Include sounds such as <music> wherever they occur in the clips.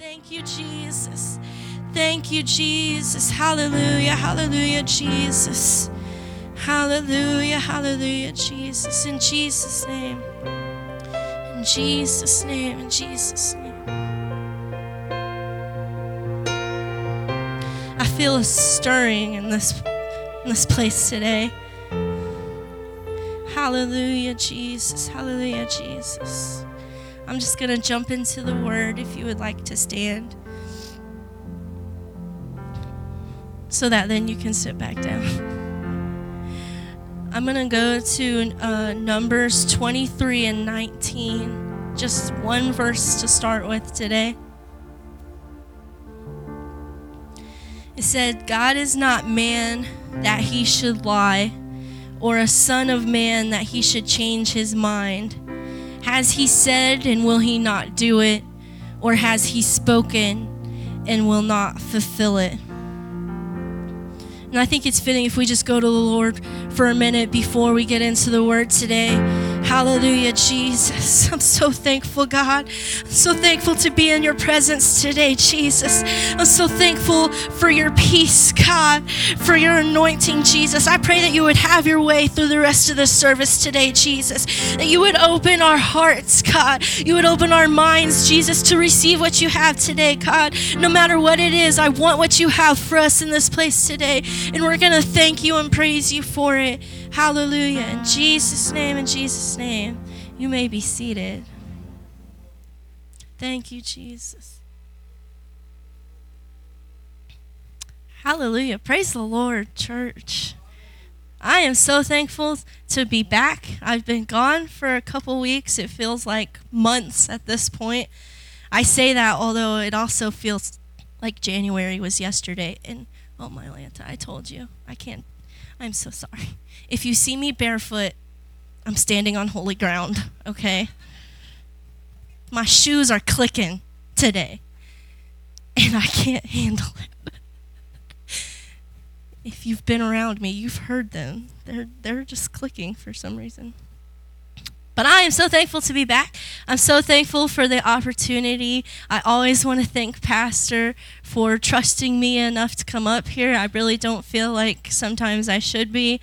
Thank you, Jesus. Thank you, Jesus. Hallelujah. Hallelujah, Jesus. Hallelujah. Hallelujah, Jesus. In Jesus' name. In Jesus' name. In Jesus' name. I feel a stirring in this in this place today. Hallelujah, Jesus. Hallelujah, Jesus. I'm just going to jump into the word if you would like to stand. So that then you can sit back down. I'm going to go to uh, Numbers 23 and 19. Just one verse to start with today. It said, God is not man that he should lie, or a son of man that he should change his mind. Has he said and will he not do it? Or has he spoken and will not fulfill it? And I think it's fitting if we just go to the Lord for a minute before we get into the word today. Hallelujah, Jesus. <laughs> I'm so thankful, God. I'm so thankful to be in your presence today, Jesus. I'm so thankful for your peace, God, for your anointing, Jesus. I pray that you would have your way through the rest of the service today, Jesus. That you would open our hearts, God. You would open our minds, Jesus, to receive what you have today, God. No matter what it is, I want what you have for us in this place today. And we're going to thank you and praise you for it. Hallelujah. In Jesus' name, in Jesus' name, you may be seated. Thank you, Jesus. Hallelujah. Praise the Lord, church. I am so thankful to be back. I've been gone for a couple weeks. It feels like months at this point. I say that, although it also feels like January was yesterday. And oh, my Lanta, I told you. I can't. I'm so sorry. If you see me barefoot, I'm standing on holy ground, okay? My shoes are clicking today, and I can't handle it. if you've been around me, you've heard them. They're, they're just clicking for some reason. But I am so thankful to be back. I'm so thankful for the opportunity. I always want to thank Pastor for trusting me enough to come up here. I really don't feel like sometimes I should be.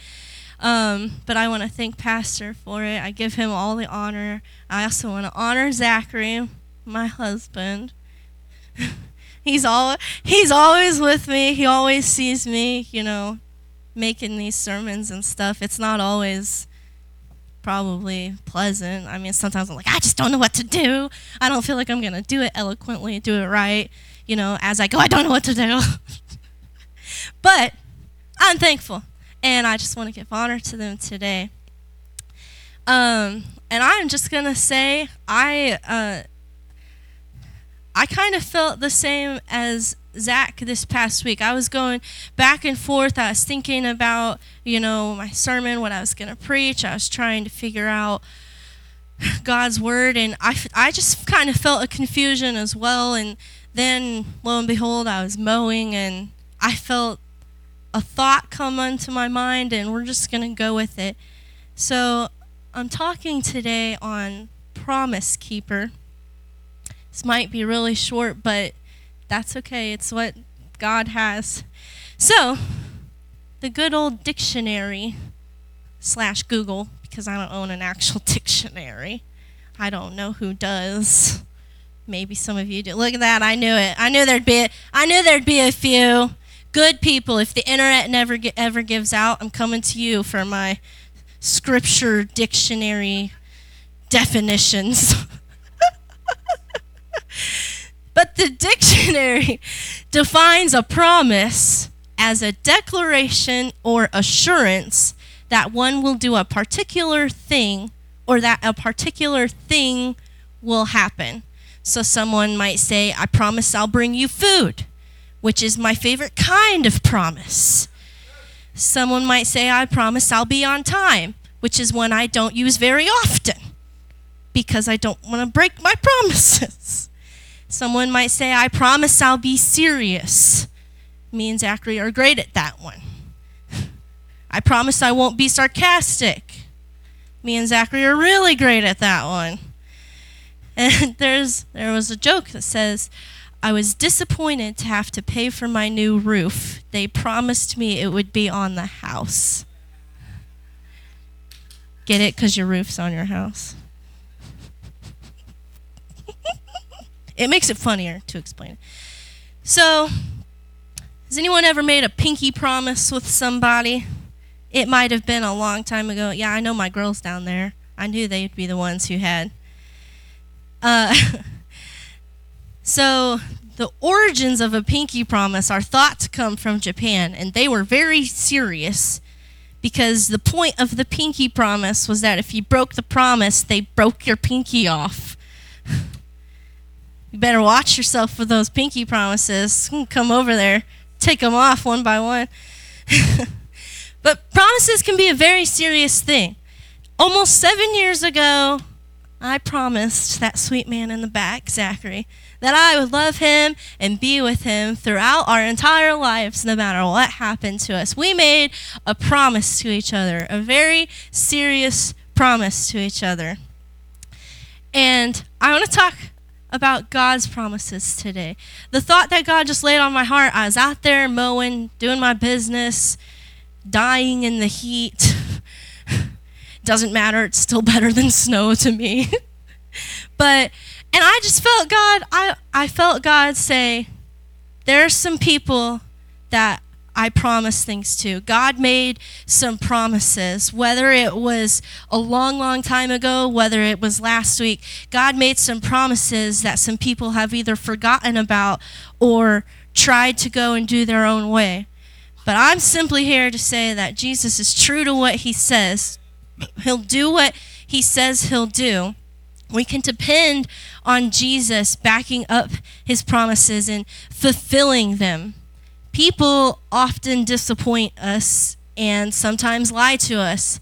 Um, but I want to thank Pastor for it. I give him all the honor. I also want to honor Zachary, my husband. <laughs> he's all he's always with me. He always sees me, you know, making these sermons and stuff. It's not always probably pleasant. I mean, sometimes I'm like, I just don't know what to do. I don't feel like I'm going to do it eloquently, do it right. You know, as I go, I don't know what to do. <laughs> but I'm thankful and I just want to give honor to them today. Um, and I'm just gonna say I uh, I kind of felt the same as Zach this past week. I was going back and forth. I was thinking about you know my sermon, what I was gonna preach. I was trying to figure out God's word, and I I just kind of felt a confusion as well. And then lo and behold, I was mowing and I felt a thought come onto my mind and we're just going to go with it. So, I'm talking today on Promise Keeper. This might be really short, but that's okay. It's what God has. So, the good old dictionary slash Google, because I don't own an actual <laughs> dictionary. I don't know who does. Maybe some of you do. Look at that. I knew it. I knew there'd be. I knew there'd be a few good people, if the internet never ever gives out, I'm coming to you for my scripture dictionary definitions. <laughs> but the dictionary <laughs> defines a promise as a declaration or assurance that one will do a particular thing or that a particular thing will happen. So someone might say, I promise I'll bring you food which is my favorite kind of promise. Someone might say, I promise I'll be on time, which is one I don't use very often because I don't want to break my <laughs> promises. Someone might say, I promise I'll be serious. Me and Zachary are great at that one. <laughs> I promise I won't be sarcastic. Me and Zachary are really great at that one. <laughs> And there's there was a joke that says, I was disappointed to have to pay for my new roof. They promised me it would be on the house. Get it? Because your roof's on your house. <laughs> it makes it funnier to explain it. So, has anyone ever made a pinky promise with somebody? It might have been a long time ago. Yeah, I know my girls down there. I knew they'd be the ones who had. Uh, <laughs> so, the origins of a pinky promise are thought to come from Japan, and they were very serious because the point of the pinky promise was that if you broke the promise, they broke your pinky off. you better watch yourself with those pinky promises. Hmm, come over there, take them off one by one. <laughs> but promises can be a very serious thing. Almost seven years ago, I promised that sweet man in the back, Zachary, that I would love him and be with him throughout our entire lives, no matter what happened to us. We made a promise to each other, a very serious promise to each other. And I want to talk about God's promises today. The thought that God just laid on my heart, I was out there mowing, doing my business, dying in the heat. <laughs> Doesn't matter, it's still better than snow to me. <laughs> but and I just felt God, I, I felt God say, there are some people that I promise things to. God made some promises, whether it was a long, long time ago, whether it was last week. God made some promises that some people have either forgotten about or tried to go and do their own way. But I'm simply here to say that Jesus is true to what he says. He'll do what he says he'll do. We can depend on Jesus backing up his promises and fulfilling them. People often disappoint us and sometimes lie to us.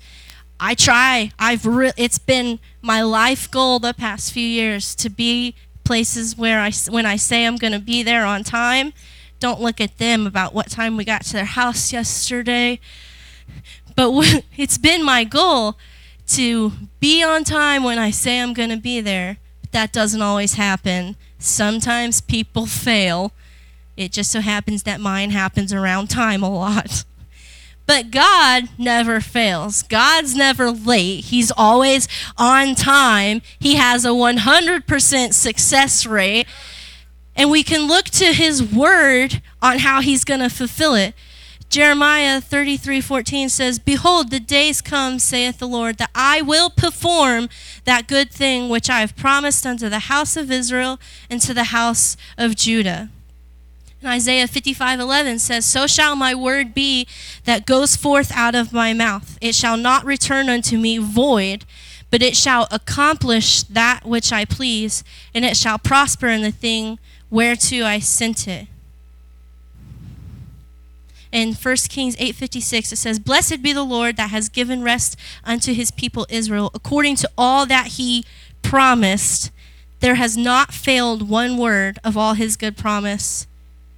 I try. I've re- it's been my life goal the past few years to be places where I when I say I'm going to be there on time, don't look at them about what time we got to their house yesterday. But <laughs> it's been my goal to be on time when I say I'm going to be there. But that doesn't always happen. Sometimes people fail. It just so happens that mine happens around time a lot. <laughs> But God never fails. God's never late. He's always on time. He has a 100% success rate. And we can look to His word on how He's going to fulfill it. Jeremiah 33:14 says, "Behold, the days come, saith the Lord, that I will perform that good thing which I have promised unto the house of Israel and to the house of Judah." And Isaiah 55:11 says, "So shall my word be that goes forth out of my mouth; it shall not return unto me void, but it shall accomplish that which I please, and it shall prosper in the thing whereto I sent it." In 1 Kings 8:56 it says, "Blessed be the Lord that has given rest unto his people Israel according to all that he promised. There has not failed one word of all his good promise,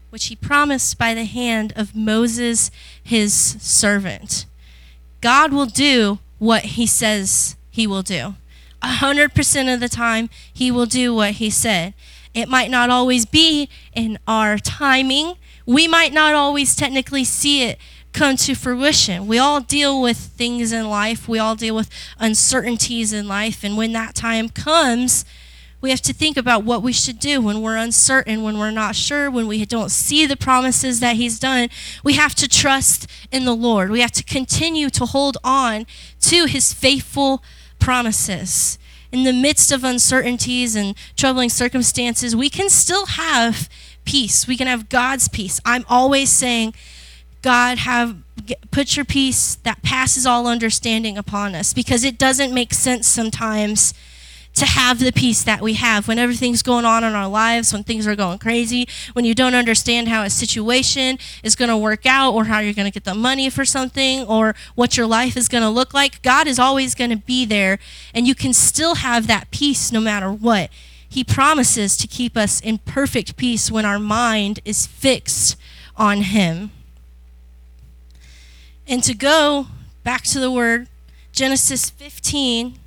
which he promised by the hand of Moses his servant." God will do what he says he will do. A hundred percent of the time, he will do what he said. It might not always be in our timing we might not always technically see it come to fruition. We all deal with things in life, we all deal with uncertainties in life, and when that time comes, we have to think about what we should do when we're uncertain, when we're not sure, when we don't see the promises that He's done. We have to trust in the Lord. We have to continue to hold on to His faithful promises. In the midst of uncertainties and troubling circumstances, we can still have peace. We can have God's peace. I'm always saying, God, have put your peace that passes all understanding upon us because it doesn't make sense sometimes to have the peace that we have when everything's going on in our lives, when things are going crazy, when you don't understand how a situation is going to work out or how you're going to get the money for something or what your life is going to look like. God is always going to be there and you can still have that peace no matter what. He promises to keep us in perfect peace when our mind is fixed on Him. And to go back to the word, Genesis 15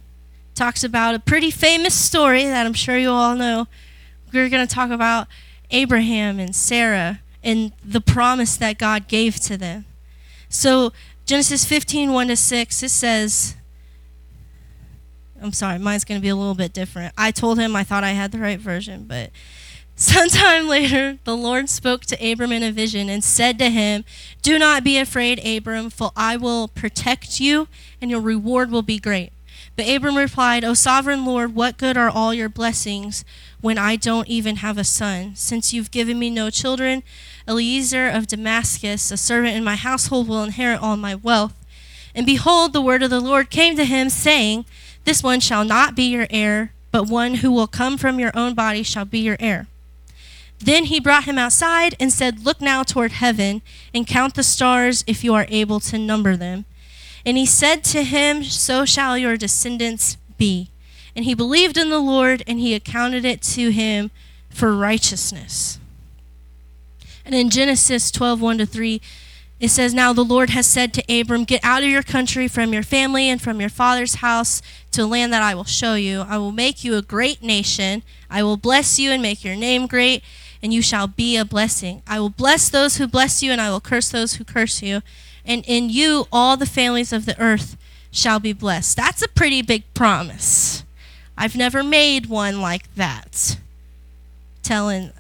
talks about a pretty famous story that I'm sure you all know. We're going to talk about Abraham and Sarah and the promise that God gave to them. So, Genesis 15, 1 to 6, it says, I'm sorry, mine's going to be a little bit different. I told him I thought I had the right version, but <laughs> sometime later the Lord spoke to Abram in a vision and said to him, Do not be afraid, Abram, for I will protect you, and your reward will be great. But Abram replied, O sovereign Lord, what good are all your blessings when I don't even have a son? Since you've given me no children, Eliezer of Damascus, a servant in my household, will inherit all my wealth. And behold, the word of the Lord came to him, saying, This one shall not be your heir, but one who will come from your own body shall be your heir. Then he brought him outside and said, Look now toward heaven and count the stars if you are able to number them. And he said to him, So shall your descendants be. And he believed in the Lord, and he accounted it to him for righteousness. And in Genesis 12 1 to 3, it says, Now the Lord has said to Abram, Get out of your country, from your family, and from your father's house to a land that I will show you. I will make you a great nation. I will bless you and make your name great, and you shall be a blessing. I will bless those who bless you, and I will curse those who curse you and in you all the families of the earth shall be blessed. That's a pretty big promise. I've never made one like that. Telling,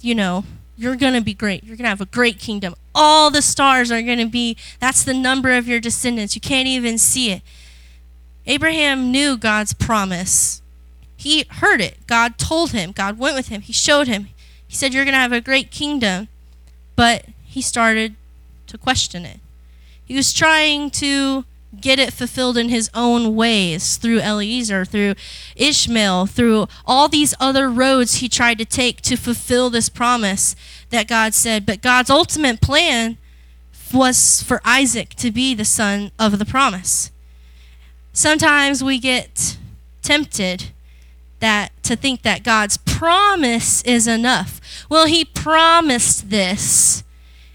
you know, you're going to be great. You're going to have a great kingdom. All the stars are going to be, that's the number of your descendants. You can't even see it. Abraham knew God's promise. He heard it. God told him. God went with him. He showed him. He said, You're going to have a great kingdom. But he started to question it. He was trying to get it fulfilled in his own ways through Eliezer, through Ishmael, through all these other roads he tried to take to fulfill this promise that God said. But God's ultimate plan was for Isaac to be the son of the promise. Sometimes we get tempted that to think that God's promise is enough. Well, he promised this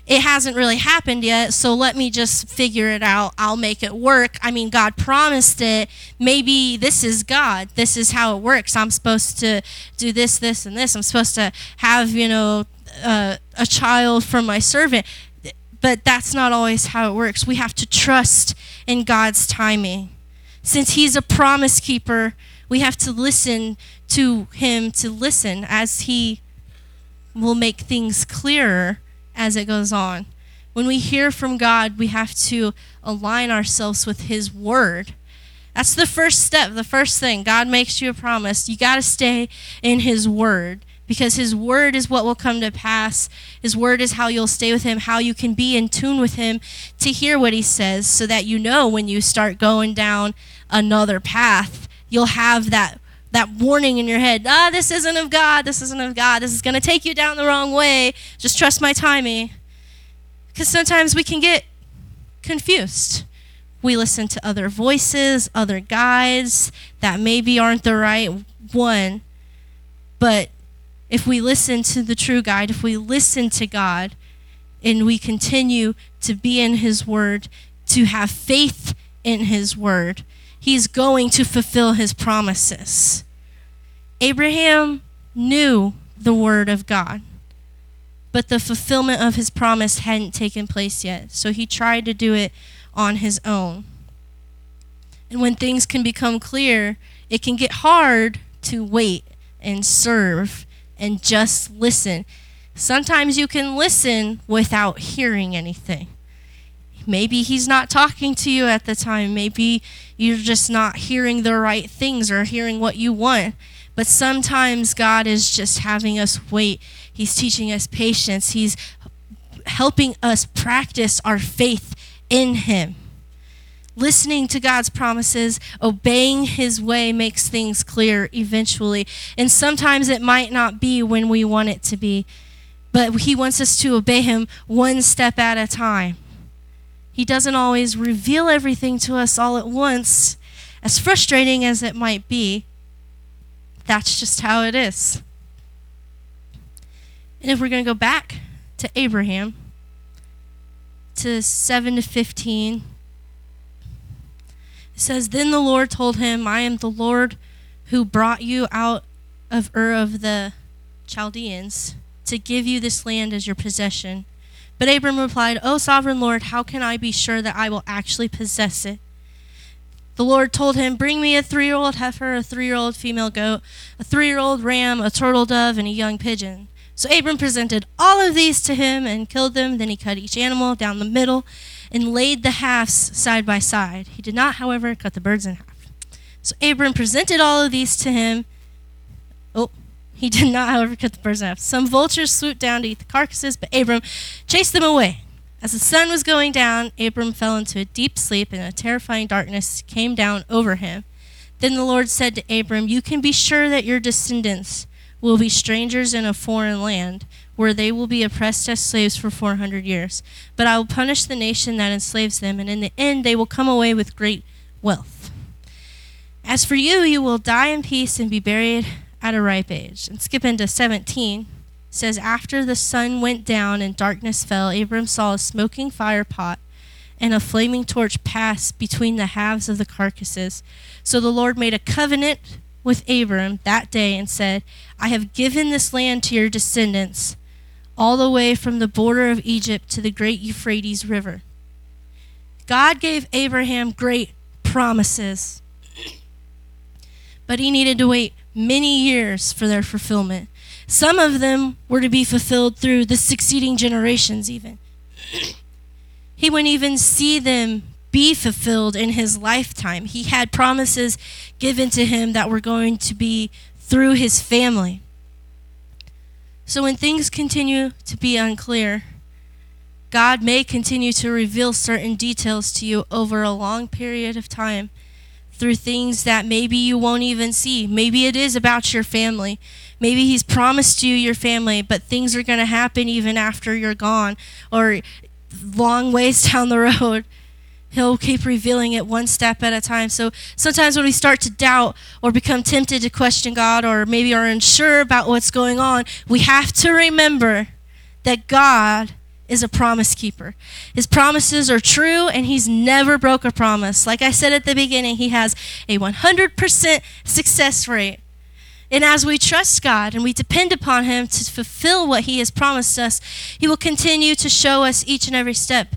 it hasn't really happened yet, so let me just figure it out. I'll make it work. I mean, God promised it. Maybe this is God. This is how it works. I'm supposed to do this, this, and this. I'm supposed to have, you know, uh, a child from my servant. But that's not always how it works. We have to trust in God's timing. Since He's a promise keeper, we have to listen to Him to listen as He will make things clearer as it goes on. When we hear from God, we have to align ourselves with His Word. That's the first step, the first thing. God makes you a promise. You got to stay in His Word because His Word is what will come to pass. His Word is how you'll stay with Him, how you can be in tune with Him to hear what He says so that you know when you start going down another path, you'll have that that warning in your head ah this isn't of god this isn't of god this is going to take you down the wrong way. Just trust my timing. Because sometimes we can get confused. We listen to other voices other guides that maybe aren't the right one but if we listen to the true guide if we listen to god and we continue to be in his word to have faith in his word he's going to fulfill his promises. Abraham knew the word of God, but the fulfillment of his promise hadn't taken place yet. So he tried to do it on his own. And when things can become clear, it can get hard to wait and serve and just listen. Sometimes you can listen without hearing anything. Maybe he's not talking to you at the time. Maybe you're just not hearing the right things or hearing what you want. But sometimes God is just having us wait. He's teaching us patience. He's helping us practice our faith in Him. Listening to God's promises, obeying His way makes things clear eventually. And sometimes it might not be when we want it to be, but He wants us to obey Him one step at a time. He doesn't always reveal everything to us all at once, as frustrating as it might be. That's just how it is. And if we're going to go back to Abraham, to 7 to 15, it says, Then the Lord told him, I am the Lord who brought you out of Ur of the Chaldeans to give you this land as your possession. But Abram replied, O sovereign Lord, how can I be sure that I will actually possess it? The Lord told him, Bring me a three year old heifer, a three year old female goat, a three year old ram, a turtle dove, and a young pigeon. So Abram presented all of these to him and killed them. Then he cut each animal down the middle and laid the halves side by side. He did not, however, cut the birds in half. So Abram presented all of these to him. Oh, he <laughs> did not, however, cut the birds in half. Some vultures swooped down to eat the carcasses, but Abram chased them away. As the sun was going down, Abram fell into a deep sleep, and a terrifying darkness came down over him. Then the Lord said to Abram, You can be sure that your descendants will be strangers in a foreign land, where they will be oppressed as slaves for 400 years. But I will punish the nation that enslaves them, and in the end they will come away with great wealth. As for you, you will die in peace and be buried at a ripe age. And skip into 17 says after the sun went down and darkness fell abram saw a smoking fire pot and a flaming torch pass between the halves of the carcasses so the lord made a covenant with abram that day and said i have given this land to your descendants all the way from the border of egypt to the great euphrates river god gave abraham great promises but he needed to wait many years for their fulfillment. Some of them were to be fulfilled through the succeeding generations, even. <clears throat> he wouldn't even see them be fulfilled in his lifetime. He had promises given to him that were going to be through his family. So when things continue to be unclear, God may continue to reveal certain details to you over a long period of time through things that maybe you won't even see. Maybe it is about your family. Maybe He's promised you your family, but things are going to happen even after you're gone or long ways <laughs> down the road. He'll keep revealing it one step at a time. So sometimes when we start to doubt or become tempted to question God or maybe are unsure about what's going on, we have to remember that God is a promise keeper. His promises are true and he's never broke a promise. Like I said at the beginning, he has a 100% success rate. And as we trust God and we depend upon him to fulfill what he has promised us, he will continue to show us each and every step.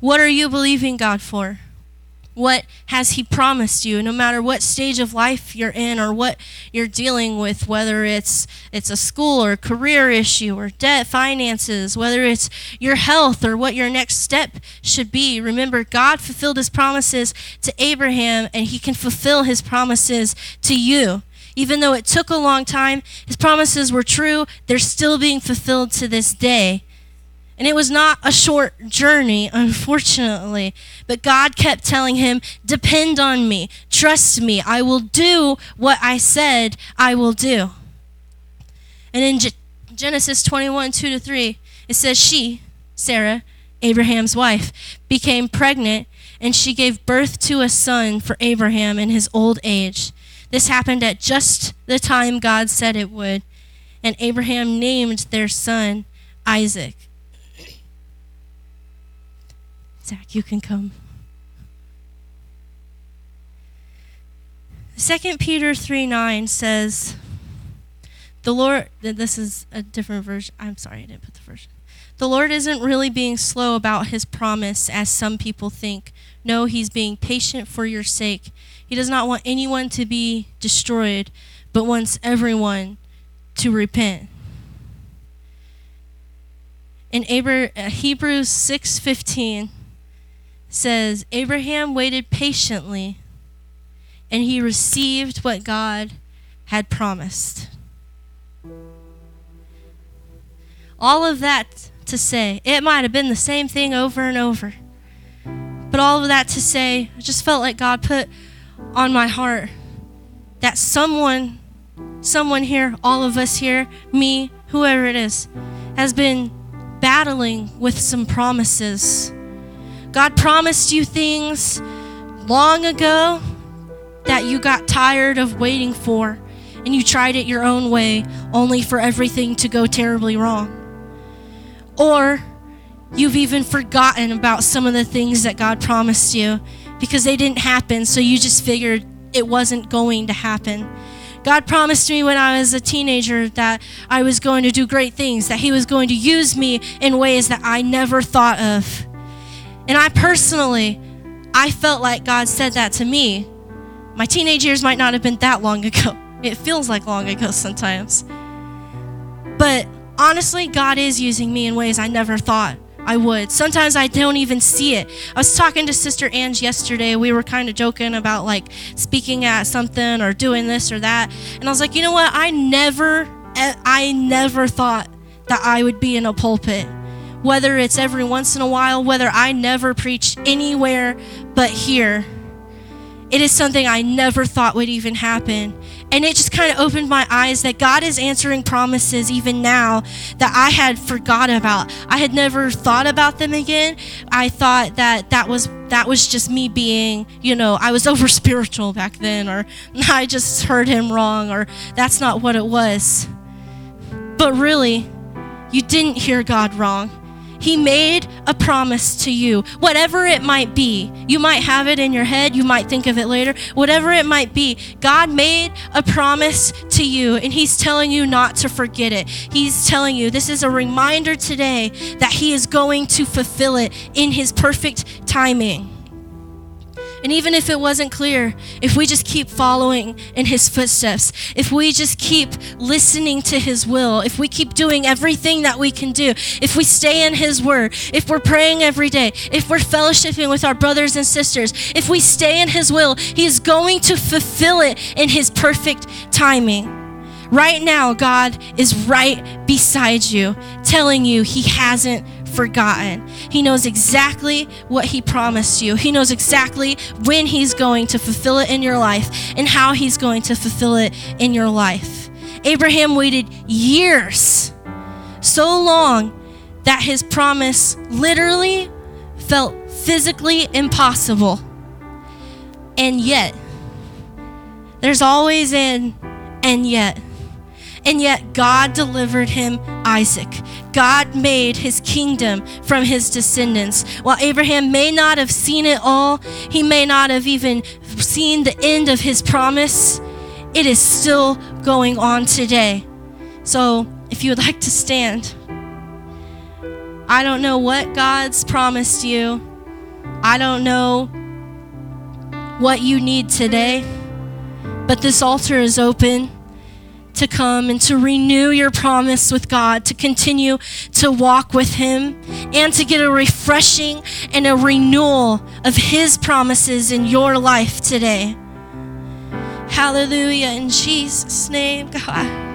What are you believing God for? What has He promised you? No matter what stage of life you're in or what you're dealing with, whether it's it's a school or career issue or debt, finances, whether it's your health or what your next step should be. Remember, God fulfilled His promises to Abraham, and He can fulfill His promises to you. Even though it took a long time, His promises were true. They're still being fulfilled to this day. And it was not a short journey, unfortunately. But God kept telling him, Depend on me. Trust me. I will do what I said I will do. And in G- Genesis 21 2 to 3, it says, She, Sarah, Abraham's wife, became pregnant and she gave birth to a son for Abraham in his old age. This happened at just the time God said it would. And Abraham named their son Isaac. Zach, you can come. Second Peter 3 9 says, The Lord, this is a different version. I'm sorry, I didn't put the version. The Lord isn't really being slow about his promise, as some people think. No, he's being patient for your sake. He does not want anyone to be destroyed, but wants everyone to repent. In uh, Hebrews 6:15 says Abraham waited patiently and he received what God had promised. All of that to say, it might have been the same thing over and over. But all of that to say, I just felt like God put on my heart that someone, someone here, all of us here, me, whoever it is, has been battling with some promises God promised you things long ago that you got tired of waiting for and you tried it your own way only for everything to go terribly wrong. Or you've even forgotten about some of the things that God promised you because they didn't happen, so you just figured it wasn't going to happen. God promised me when I was a teenager that I was going to do great things, that He was going to use me in ways that I never thought of. And I personally, I felt like God said that to me. My teenage years might not have been that long ago. <laughs> It feels like long ago sometimes. But honestly, God is using me in ways I never thought I would. Sometimes I don't even see it. I was talking to Sister Ange yesterday. We were kind of joking about like speaking at something or doing this or that. And I was like, you know what? I never, I never thought that I would be in a pulpit. Whether it's every once in a while, whether I never preach anywhere but here. It is something I never thought would even happen. And it just kind of opened my eyes that God is answering promises even now that I had forgot about. I had never thought about them again. I thought that that was that was just me being, you know, I was <laughs> over spiritual back then or I just heard him wrong or that's not what it was. But really, you didn't hear God wrong. He made a promise to you, whatever it might be. You might have it in your head, you might think of it later, whatever it might be. God made a promise to you, and He's telling you not to forget it. He's telling you this is a reminder today that He is going to fulfill it in His perfect timing. And even if it wasn't clear, if we just keep following in His footsteps, if we just keep listening to His will, if we keep doing everything that we can do, if we stay in His Word, if we're praying every day, if we're fellowshipping with our brothers and sisters, if we stay in His will, He is going to fulfill it in His perfect timing. Right now, God is right beside you, telling you He hasn't forgotten. He knows exactly what He promised you. He knows exactly when He's going to fulfill it in your life and how He's going to fulfill it in your life. Abraham waited years, so long that his promise literally felt physically impossible. And yet, there's always an and yet. And yet, God delivered him Isaac. God made his kingdom from his descendants. While Abraham may not have seen it all, he may not have even seen the end of his promise, it is still going on today. So, if you would like to stand, I don't know what God's promised you. I don't know what you need today, but this altar is open to come and to renew your promise with God, to continue to walk with Him, and to get a refreshing and a renewal of His promises in your life today. Hallelujah. In Jesus' name, God.